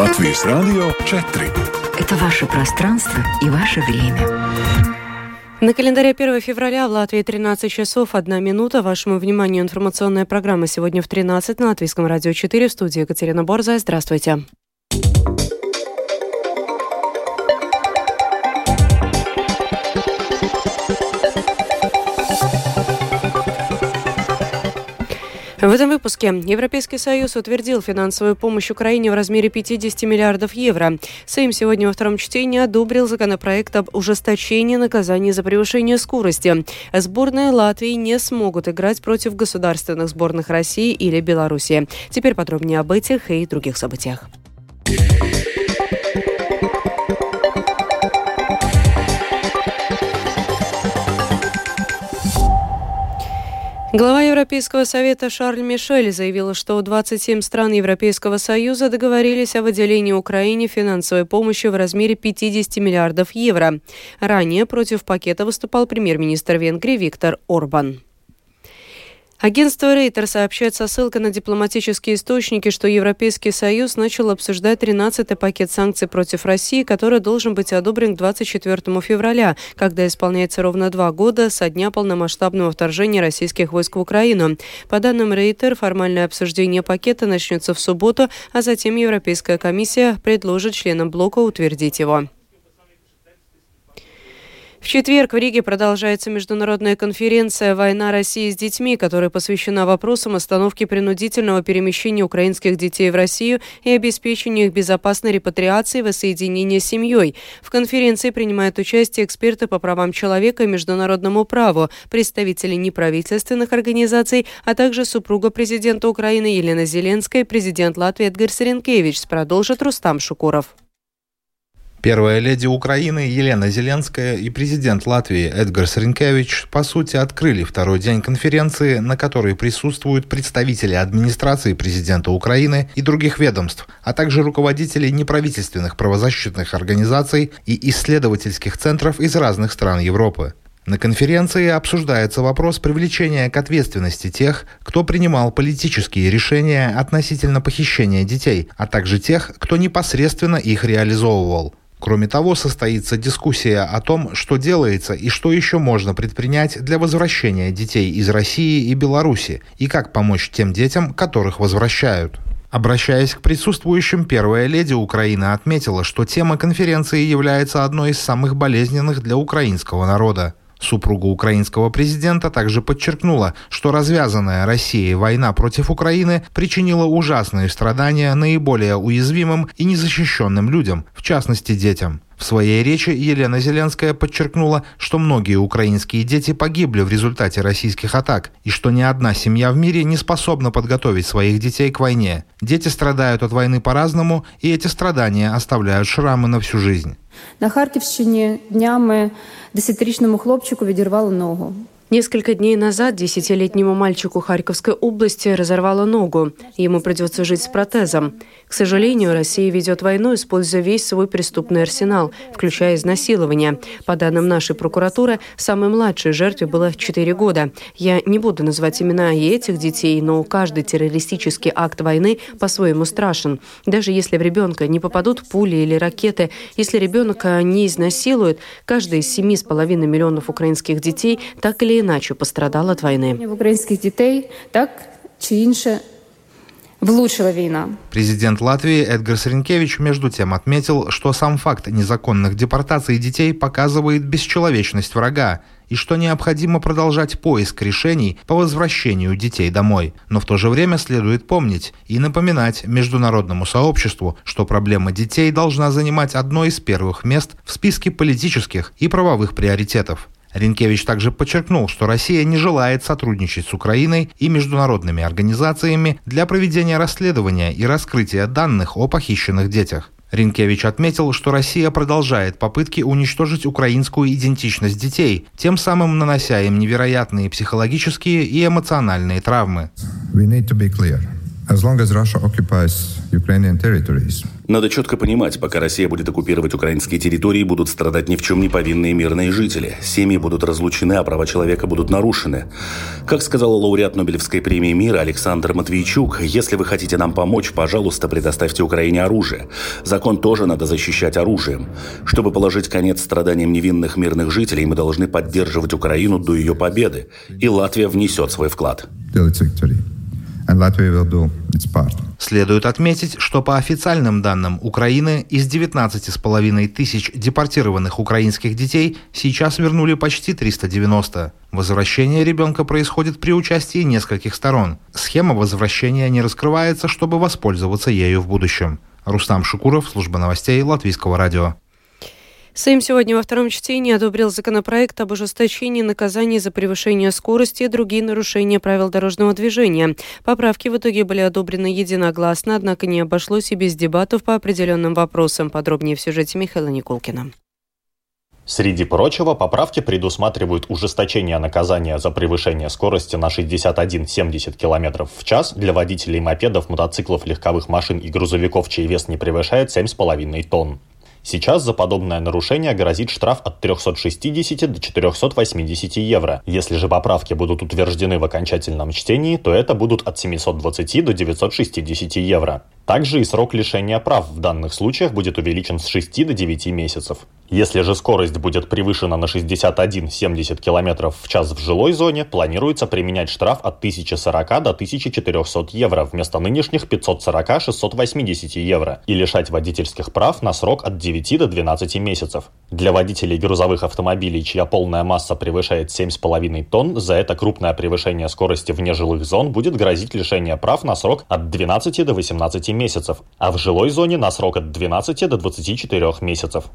Латвийс Радио 4. Это ваше пространство и ваше время. На календаре 1 февраля в Латвии 13 часов 1 минута. Вашему вниманию информационная программа сегодня в 13 на Латвийском радио 4 в студии Екатерина Борзая. Здравствуйте. В этом выпуске Европейский Союз утвердил финансовую помощь Украине в размере 50 миллиардов евро. Сейм сегодня во втором чтении одобрил законопроект об ужесточении наказаний за превышение скорости. Сборные Латвии не смогут играть против государственных сборных России или Беларуси. Теперь подробнее об этих и других событиях. Глава Европейского совета Шарль Мишель заявил, что 27 стран Европейского Союза договорились о выделении Украине финансовой помощи в размере 50 миллиардов евро. Ранее против пакета выступал премьер-министр Венгрии Виктор Орбан. Агентство Рейтер сообщает со ссылкой на дипломатические источники, что Европейский Союз начал обсуждать 13-й пакет санкций против России, который должен быть одобрен к 24 февраля, когда исполняется ровно два года со дня полномасштабного вторжения российских войск в Украину. По данным Рейтер, формальное обсуждение пакета начнется в субботу, а затем Европейская комиссия предложит членам блока утвердить его. В четверг в Риге продолжается международная конференция «Война России с детьми», которая посвящена вопросам остановки принудительного перемещения украинских детей в Россию и обеспечению их безопасной репатриации и воссоединения с семьей. В конференции принимают участие эксперты по правам человека и международному праву, представители неправительственных организаций, а также супруга президента Украины Елена Зеленская и президент Латвии Эдгар Саренкевич, продолжит Рустам Шукуров. Первая леди Украины Елена Зеленская и президент Латвии Эдгар Саренкевич по сути открыли второй день конференции, на которой присутствуют представители администрации президента Украины и других ведомств, а также руководители неправительственных правозащитных организаций и исследовательских центров из разных стран Европы. На конференции обсуждается вопрос привлечения к ответственности тех, кто принимал политические решения относительно похищения детей, а также тех, кто непосредственно их реализовывал. Кроме того, состоится дискуссия о том, что делается и что еще можно предпринять для возвращения детей из России и Беларуси, и как помочь тем детям, которых возвращают. Обращаясь к присутствующим, первая леди Украины отметила, что тема конференции является одной из самых болезненных для украинского народа. Супруга украинского президента также подчеркнула, что развязанная Россией война против Украины причинила ужасные страдания наиболее уязвимым и незащищенным людям, в частности детям. В своей речи Елена Зеленская подчеркнула, что многие украинские дети погибли в результате российских атак, и что ни одна семья в мире не способна подготовить своих детей к войне. Дети страдают от войны по-разному, и эти страдания оставляют шрамы на всю жизнь. На Харківщині днями десятирічному хлопчику відірвало ногу. Несколько дней назад десятилетнему мальчику Харьковской области разорвало ногу. Ему придется жить с протезом. К сожалению, Россия ведет войну, используя весь свой преступный арсенал, включая изнасилование. По данным нашей прокуратуры, самой младшей жертве было 4 года. Я не буду называть имена и этих детей, но каждый террористический акт войны по-своему страшен. Даже если в ребенка не попадут пули или ракеты, если ребенка не изнасилуют, каждый из 7,5 миллионов украинских детей так или иначе пострадал от войны. В українських дітей так чи інше влучила война. Президент Латвии Эдгар Саренкевич между тем отметил, что сам факт незаконных депортаций детей показывает бесчеловечность врага и что необходимо продолжать поиск решений по возвращению детей домой. Но в то же время следует помнить и напоминать международному сообществу, что проблема детей должна занимать одно из первых мест в списке политических и правовых приоритетов. Ренкевич также подчеркнул, что Россия не желает сотрудничать с Украиной и международными организациями для проведения расследования и раскрытия данных о похищенных детях. Ринкевич отметил, что Россия продолжает попытки уничтожить украинскую идентичность детей, тем самым нанося им невероятные психологические и эмоциональные травмы. As long as Russia occupies Ukrainian territories, надо четко понимать, пока Россия будет оккупировать украинские территории, будут страдать ни в чем не повинные мирные жители. Семьи будут разлучены, а права человека будут нарушены. Как сказал лауреат Нобелевской премии мира Александр Матвейчук, если вы хотите нам помочь, пожалуйста, предоставьте Украине оружие. Закон тоже надо защищать оружием. Чтобы положить конец страданиям невинных мирных жителей, мы должны поддерживать Украину до ее победы. И Латвия внесет свой вклад. Следует отметить, что по официальным данным Украины из 19,5 тысяч депортированных украинских детей сейчас вернули почти 390. Возвращение ребенка происходит при участии нескольких сторон. Схема возвращения не раскрывается, чтобы воспользоваться ею в будущем. Рустам Шукуров, служба новостей Латвийского радио. Сейм сегодня во втором чтении одобрил законопроект об ужесточении наказаний за превышение скорости и другие нарушения правил дорожного движения. Поправки в итоге были одобрены единогласно, однако не обошлось и без дебатов по определенным вопросам. Подробнее в сюжете Михаила Никулкина. Среди прочего, поправки предусматривают ужесточение наказания за превышение скорости на 61-70 км в час для водителей мопедов, мотоциклов, легковых машин и грузовиков, чей вес не превышает 7,5 тонн. Сейчас за подобное нарушение грозит штраф от 360 до 480 евро. Если же поправки будут утверждены в окончательном чтении, то это будут от 720 до 960 евро. Также и срок лишения прав в данных случаях будет увеличен с 6 до 9 месяцев. Если же скорость будет превышена на 61-70 км в час в жилой зоне, планируется применять штраф от 1040 до 1400 евро вместо нынешних 540-680 евро и лишать водительских прав на срок от 9 до 12 месяцев. Для водителей грузовых автомобилей, чья полная масса превышает 7,5 тонн, за это крупное превышение скорости вне жилых зон будет грозить лишение прав на срок от 12 до 18 месяцев, а в жилой зоне на срок от 12 до 24 месяцев.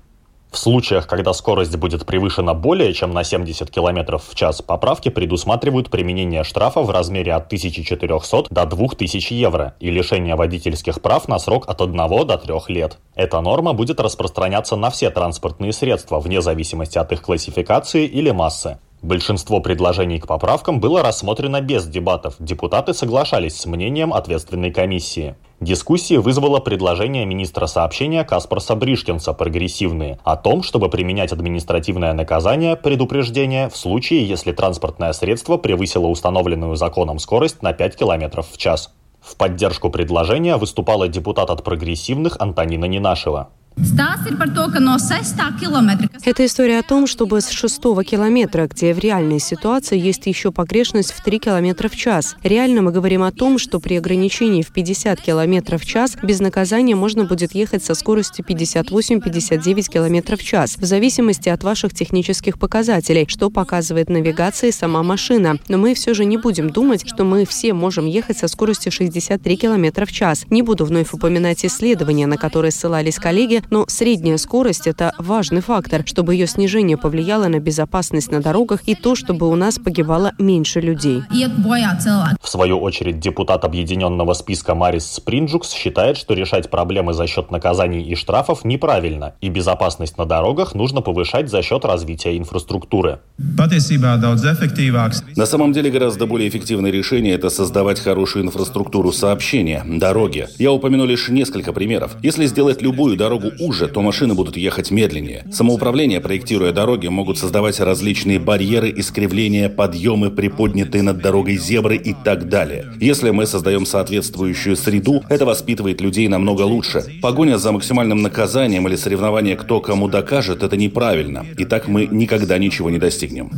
В случаях, когда скорость будет превышена более чем на 70 км в час, поправки предусматривают применение штрафа в размере от 1400 до 2000 евро и лишение водительских прав на срок от 1 до 3 лет. Эта норма будет распространяться на все транспортные средства, вне зависимости от их классификации или массы. Большинство предложений к поправкам было рассмотрено без дебатов. Депутаты соглашались с мнением ответственной комиссии. Дискуссии вызвало предложение министра сообщения Каспарса Бришкинса «Прогрессивные» о том, чтобы применять административное наказание предупреждение в случае, если транспортное средство превысило установленную законом скорость на 5 км в час. В поддержку предложения выступала депутат от прогрессивных Антонина Нинашева. Это история о том, чтобы с шестого километра, где в реальной ситуации есть еще погрешность в 3 километра в час. Реально мы говорим о том, что при ограничении в 50 километров в час без наказания можно будет ехать со скоростью 58-59 километров в час, в зависимости от ваших технических показателей, что показывает навигация и сама машина. Но мы все же не будем думать, что мы все можем ехать со скоростью 63 километра в час. Не буду вновь упоминать исследования, на которые ссылались коллеги, но средняя скорость – это важный фактор, чтобы ее снижение повлияло на безопасность на дорогах и то, чтобы у нас погибало меньше людей. В свою очередь, депутат объединенного списка Марис Спринджукс считает, что решать проблемы за счет наказаний и штрафов неправильно, и безопасность на дорогах нужно повышать за счет развития инфраструктуры. На самом деле гораздо более эффективное решение – это создавать хорошую инфраструктуру сообщения, дороги. Я упомяну лишь несколько примеров. Если сделать любую дорогу уже, то машины будут ехать медленнее. Самоуправление, проектируя дороги, могут создавать различные барьеры, искривления, подъемы, приподнятые над дорогой зебры и так далее. Если мы создаем соответствующую среду, это воспитывает людей намного лучше. Погоня за максимальным наказанием или соревнование, кто кому докажет, это неправильно. И так мы никогда ничего не достигнем.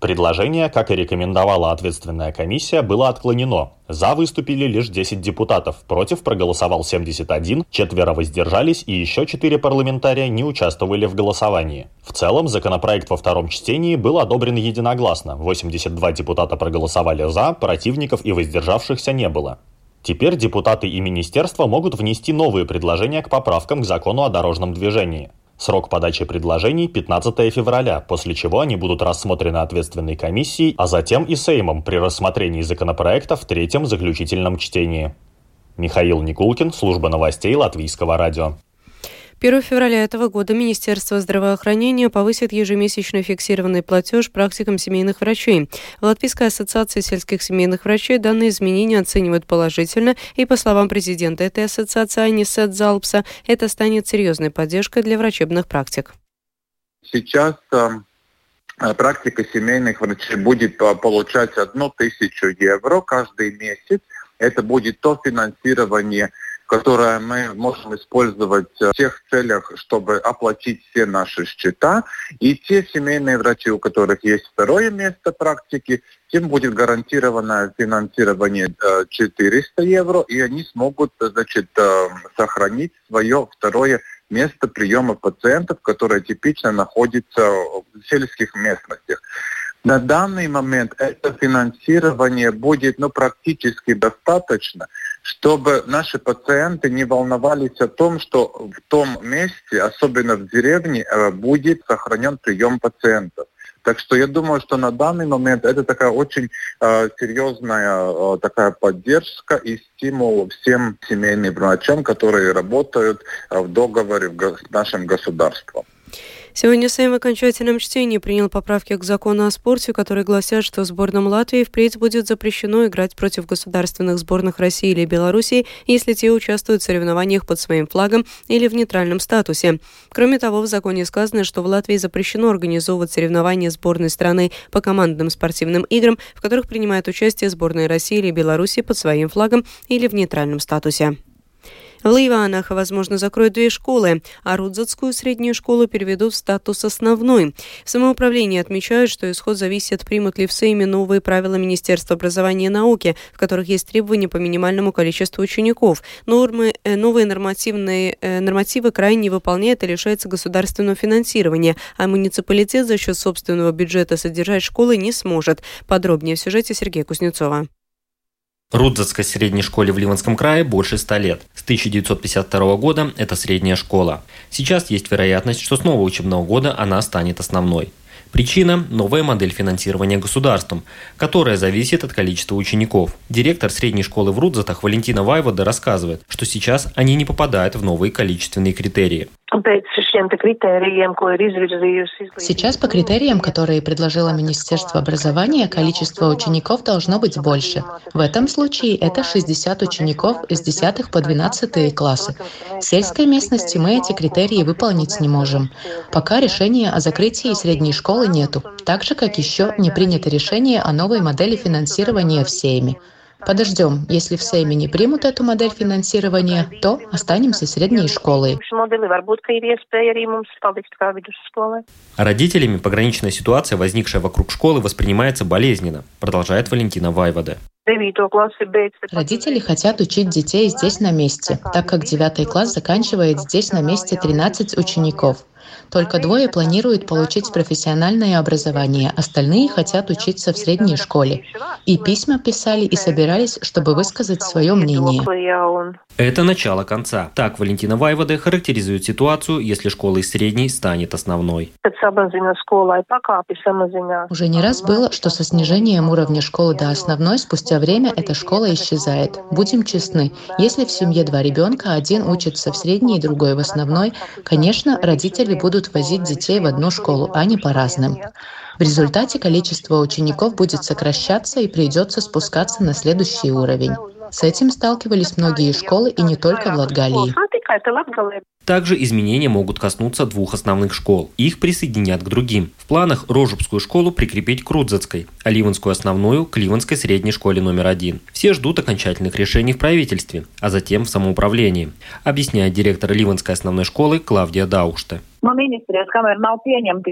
Предложение, как и рекомендовала ответственная комиссия, было отклонено. За выступили лишь 10 депутатов, против проголосовал 71, четверо воздержались и еще 4 парламентария не участвовали в голосовании. В целом, законопроект во втором чтении был одобрен единогласно. 82 депутата проголосовали за, противников и воздержавшихся не было. Теперь депутаты и министерства могут внести новые предложения к поправкам к закону о дорожном движении. Срок подачи предложений 15 февраля, после чего они будут рассмотрены ответственной комиссией, а затем и Сеймом при рассмотрении законопроекта в третьем заключительном чтении. Михаил Никулкин, служба новостей Латвийского радио. 1 февраля этого года Министерство здравоохранения повысит ежемесячный фиксированный платеж практикам семейных врачей. В Латвийской ассоциации сельских семейных врачей данные изменения оценивают положительно, и по словам президента этой ассоциации Анисет Залпса, это станет серьезной поддержкой для врачебных практик. Сейчас эм, э, практика семейных врачей будет э, получать одну тысячу евро каждый месяц. Это будет то финансирование, которое мы можем использовать в тех целях, чтобы оплатить все наши счета. И те семейные врачи, у которых есть второе место практики, тем будет гарантированное финансирование 400 евро, и они смогут значит, сохранить свое второе место приема пациентов, которое типично находится в сельских местностях. На данный момент это финансирование будет ну, практически достаточно, чтобы наши пациенты не волновались о том, что в том месте, особенно в деревне, э, будет сохранен прием пациентов. Так что я думаю, что на данный момент это такая очень э, серьезная э, такая поддержка и стимул всем семейным врачам, которые работают э, в договоре в, с нашим государством. Сегодня Сейм в окончательном чтении принял поправки к закону о спорте, которые гласят, что сборным Латвии впредь будет запрещено играть против государственных сборных России или Белоруссии, если те участвуют в соревнованиях под своим флагом или в нейтральном статусе. Кроме того, в законе сказано, что в Латвии запрещено организовывать соревнования сборной страны по командным спортивным играм, в которых принимает участие сборная России или Беларуси под своим флагом или в нейтральном статусе. В Ливанах, возможно, закроют две школы, а Рудзатскую среднюю школу переведут в статус основной. В самоуправлении отмечают, что исход зависит, примут ли в Сейме новые правила Министерства образования и науки, в которых есть требования по минимальному количеству учеников. Нормы, э, новые нормативные, э, нормативы крайне не и лишается государственного финансирования, а муниципалитет за счет собственного бюджета содержать школы не сможет. Подробнее в сюжете Сергея Кузнецова. Рудзатской средней школе в Ливанском крае больше 100 лет. С 1952 года это средняя школа. Сейчас есть вероятность, что с нового учебного года она станет основной. Причина – новая модель финансирования государством, которая зависит от количества учеников. Директор средней школы в Рудзатах Валентина Вайвода рассказывает, что сейчас они не попадают в новые количественные критерии. Сейчас по критериям, которые предложило Министерство образования, количество учеников должно быть больше. В этом случае это 60 учеников с 10 по 12 классы. В сельской местности мы эти критерии выполнить не можем. Пока решения о закрытии средней школы нету, так же, как еще не принято решение о новой модели финансирования всеми. Подождем. Если в Сейме не примут эту модель финансирования, то останемся средней школой. Родителями пограничная ситуация, возникшая вокруг школы, воспринимается болезненно, продолжает Валентина Вайвода. Родители хотят учить детей здесь на месте, так как девятый класс заканчивает здесь на месте 13 учеников. Только двое планируют получить профессиональное образование, остальные хотят учиться в средней школе. И письма писали и собирались, чтобы высказать свое мнение. Это начало конца. Так Валентина Вайвода характеризует ситуацию, если школа из средней станет основной. Уже не раз было, что со снижением уровня школы до основной спустя время эта школа исчезает. Будем честны, если в семье два ребенка, один учится в средней, другой в основной, конечно, родители будут возить детей в одну школу, а не по разным. В результате количество учеников будет сокращаться и придется спускаться на следующий уровень. С этим сталкивались многие школы и не только в Латгалии. Также изменения могут коснуться двух основных школ. Их присоединят к другим. В планах Рожебскую школу прикрепить к Рудзацкой, а Ливанскую основную – к Ливанской средней школе номер один. Все ждут окончательных решений в правительстве, а затем в самоуправлении, объясняет директор Ливанской основной школы Клавдия Дауште.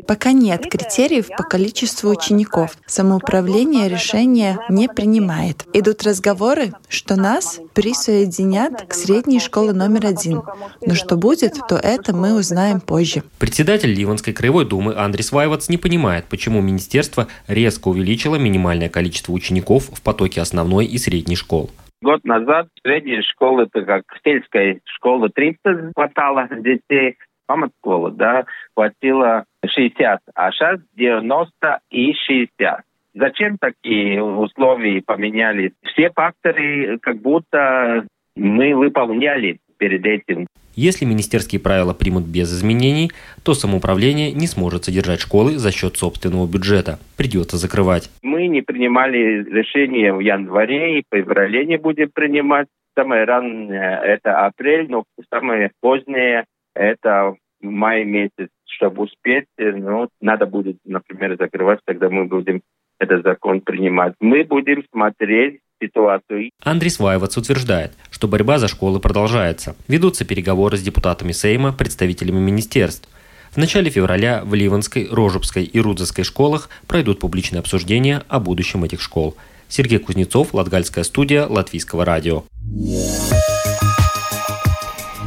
Пока нет критериев по количеству учеников. Самоуправление решения не принимает. Идут разговоры, что нас присоединят к средней школе номер один. Но что будет, то это мы узнаем позже. Председатель Ливанской краевой думы Андрис Вайвац не понимает, почему министерство резко увеличило минимальное количество учеников в потоке основной и средней школ. Год назад средней школы, это как сельской школы 30 хватало детей, памятскола, да, хватило 60, а сейчас 90 и 60. Зачем такие условия поменялись? Все факторы как будто мы выполняли перед этим. Если министерские правила примут без изменений, то самоуправление не сможет содержать школы за счет собственного бюджета. Придется закрывать. Мы не принимали решение в январе и феврале не будем принимать. Самое раннее это апрель, но самое позднее это май месяц. Чтобы успеть, ну, надо будет, например, закрывать, тогда мы будем этот закон принимать. Мы будем смотреть ситуацию. Андрей Сваевац утверждает, что борьба за школы продолжается. Ведутся переговоры с депутатами Сейма, представителями министерств. В начале февраля в Ливанской, Рожебской и Рудзовской школах пройдут публичные обсуждения о будущем этих школ. Сергей Кузнецов, Латгальская студия, Латвийского радио.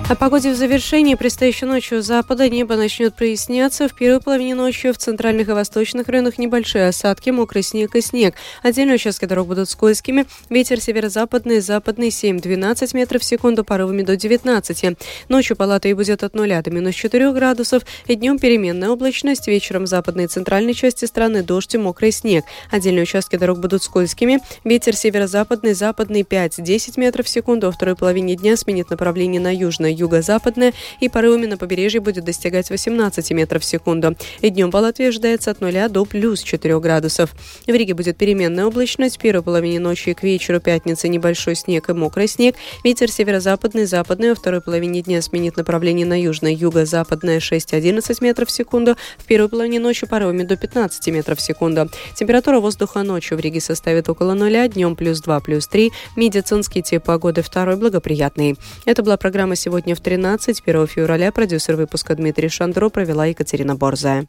О погоде в завершении. Предстоящей ночью запада небо начнет проясняться. В первой половине ночи в центральных и восточных районах небольшие осадки, мокрый снег и снег. Отдельные участки дорог будут скользкими. Ветер северо-западный, западный 7-12 метров в секунду, порывами до 19. Ночью по Латвии будет от 0 до минус 4 градусов. И днем переменная облачность. Вечером в западной и центральной части страны дождь и мокрый снег. Отдельные участки дорог будут скользкими. Ветер северо-западный, западный 5-10 метров в секунду. Во второй половине дня сменит направление на южное юго-западная и порывами на побережье будет достигать 18 метров в секунду. И днем по Латвии ожидается от 0 до плюс 4 градусов. В Риге будет переменная облачность. В первой половине ночи и к вечеру пятницы небольшой снег и мокрый снег. Ветер северо-западный, западный. Во второй половине дня сменит направление на южное, юго-западное 6-11 метров в секунду. В первой половине ночи порывами до 15 метров в секунду. Температура воздуха ночью в Риге составит около нуля, днем плюс 2, плюс 3. Медицинский тип погоды второй благоприятный. Это была программа «Сегодня сегодня в 13, 1 февраля продюсер выпуска Дмитрий Шандро провела Екатерина Борзая.